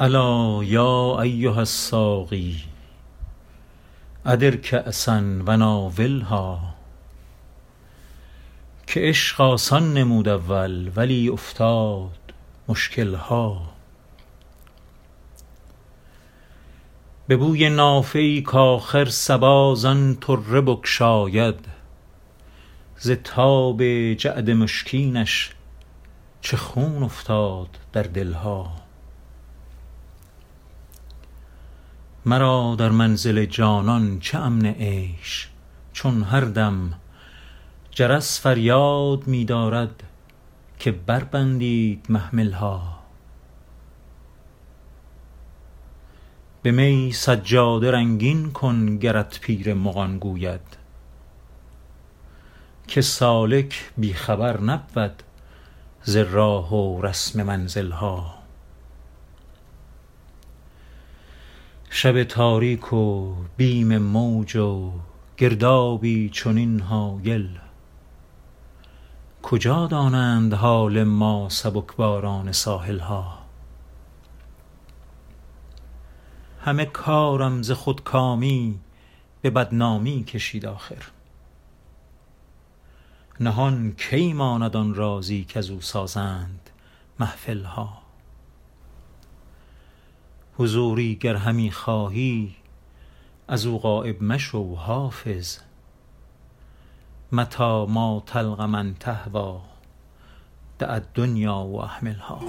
الا یا ایها الساقی ادر کأسا و ناولها که عشق آسان نمود اول ولی افتاد مشکل ها به بوی نافه ای کآخر صبا زان طره بگشاید ز تاب جعد مشکینش چه خون افتاد در دل ها مرا در منزل جانان چه امن عیش؟ چون هر دم جرس فریاد می دارد که بربندید محمل ها به می سجاده رنگین کن گرت پیر مغان گوید. که سالک بی خبر نبود ز راه و رسم منزل ها شب تاریک و بیم موج و گردابی چنین هایل کجا دانند حال ما سبکباران ساحل ها همه کارم ز خودکامی به بدنامی کشید آخر. نهان کی ماند آن رازی کز او سازند محفل ها حضوری گر همی خواهی از او غایب مشو حافظ. متی ما تلق من تهوی دع الدنیا و اهملها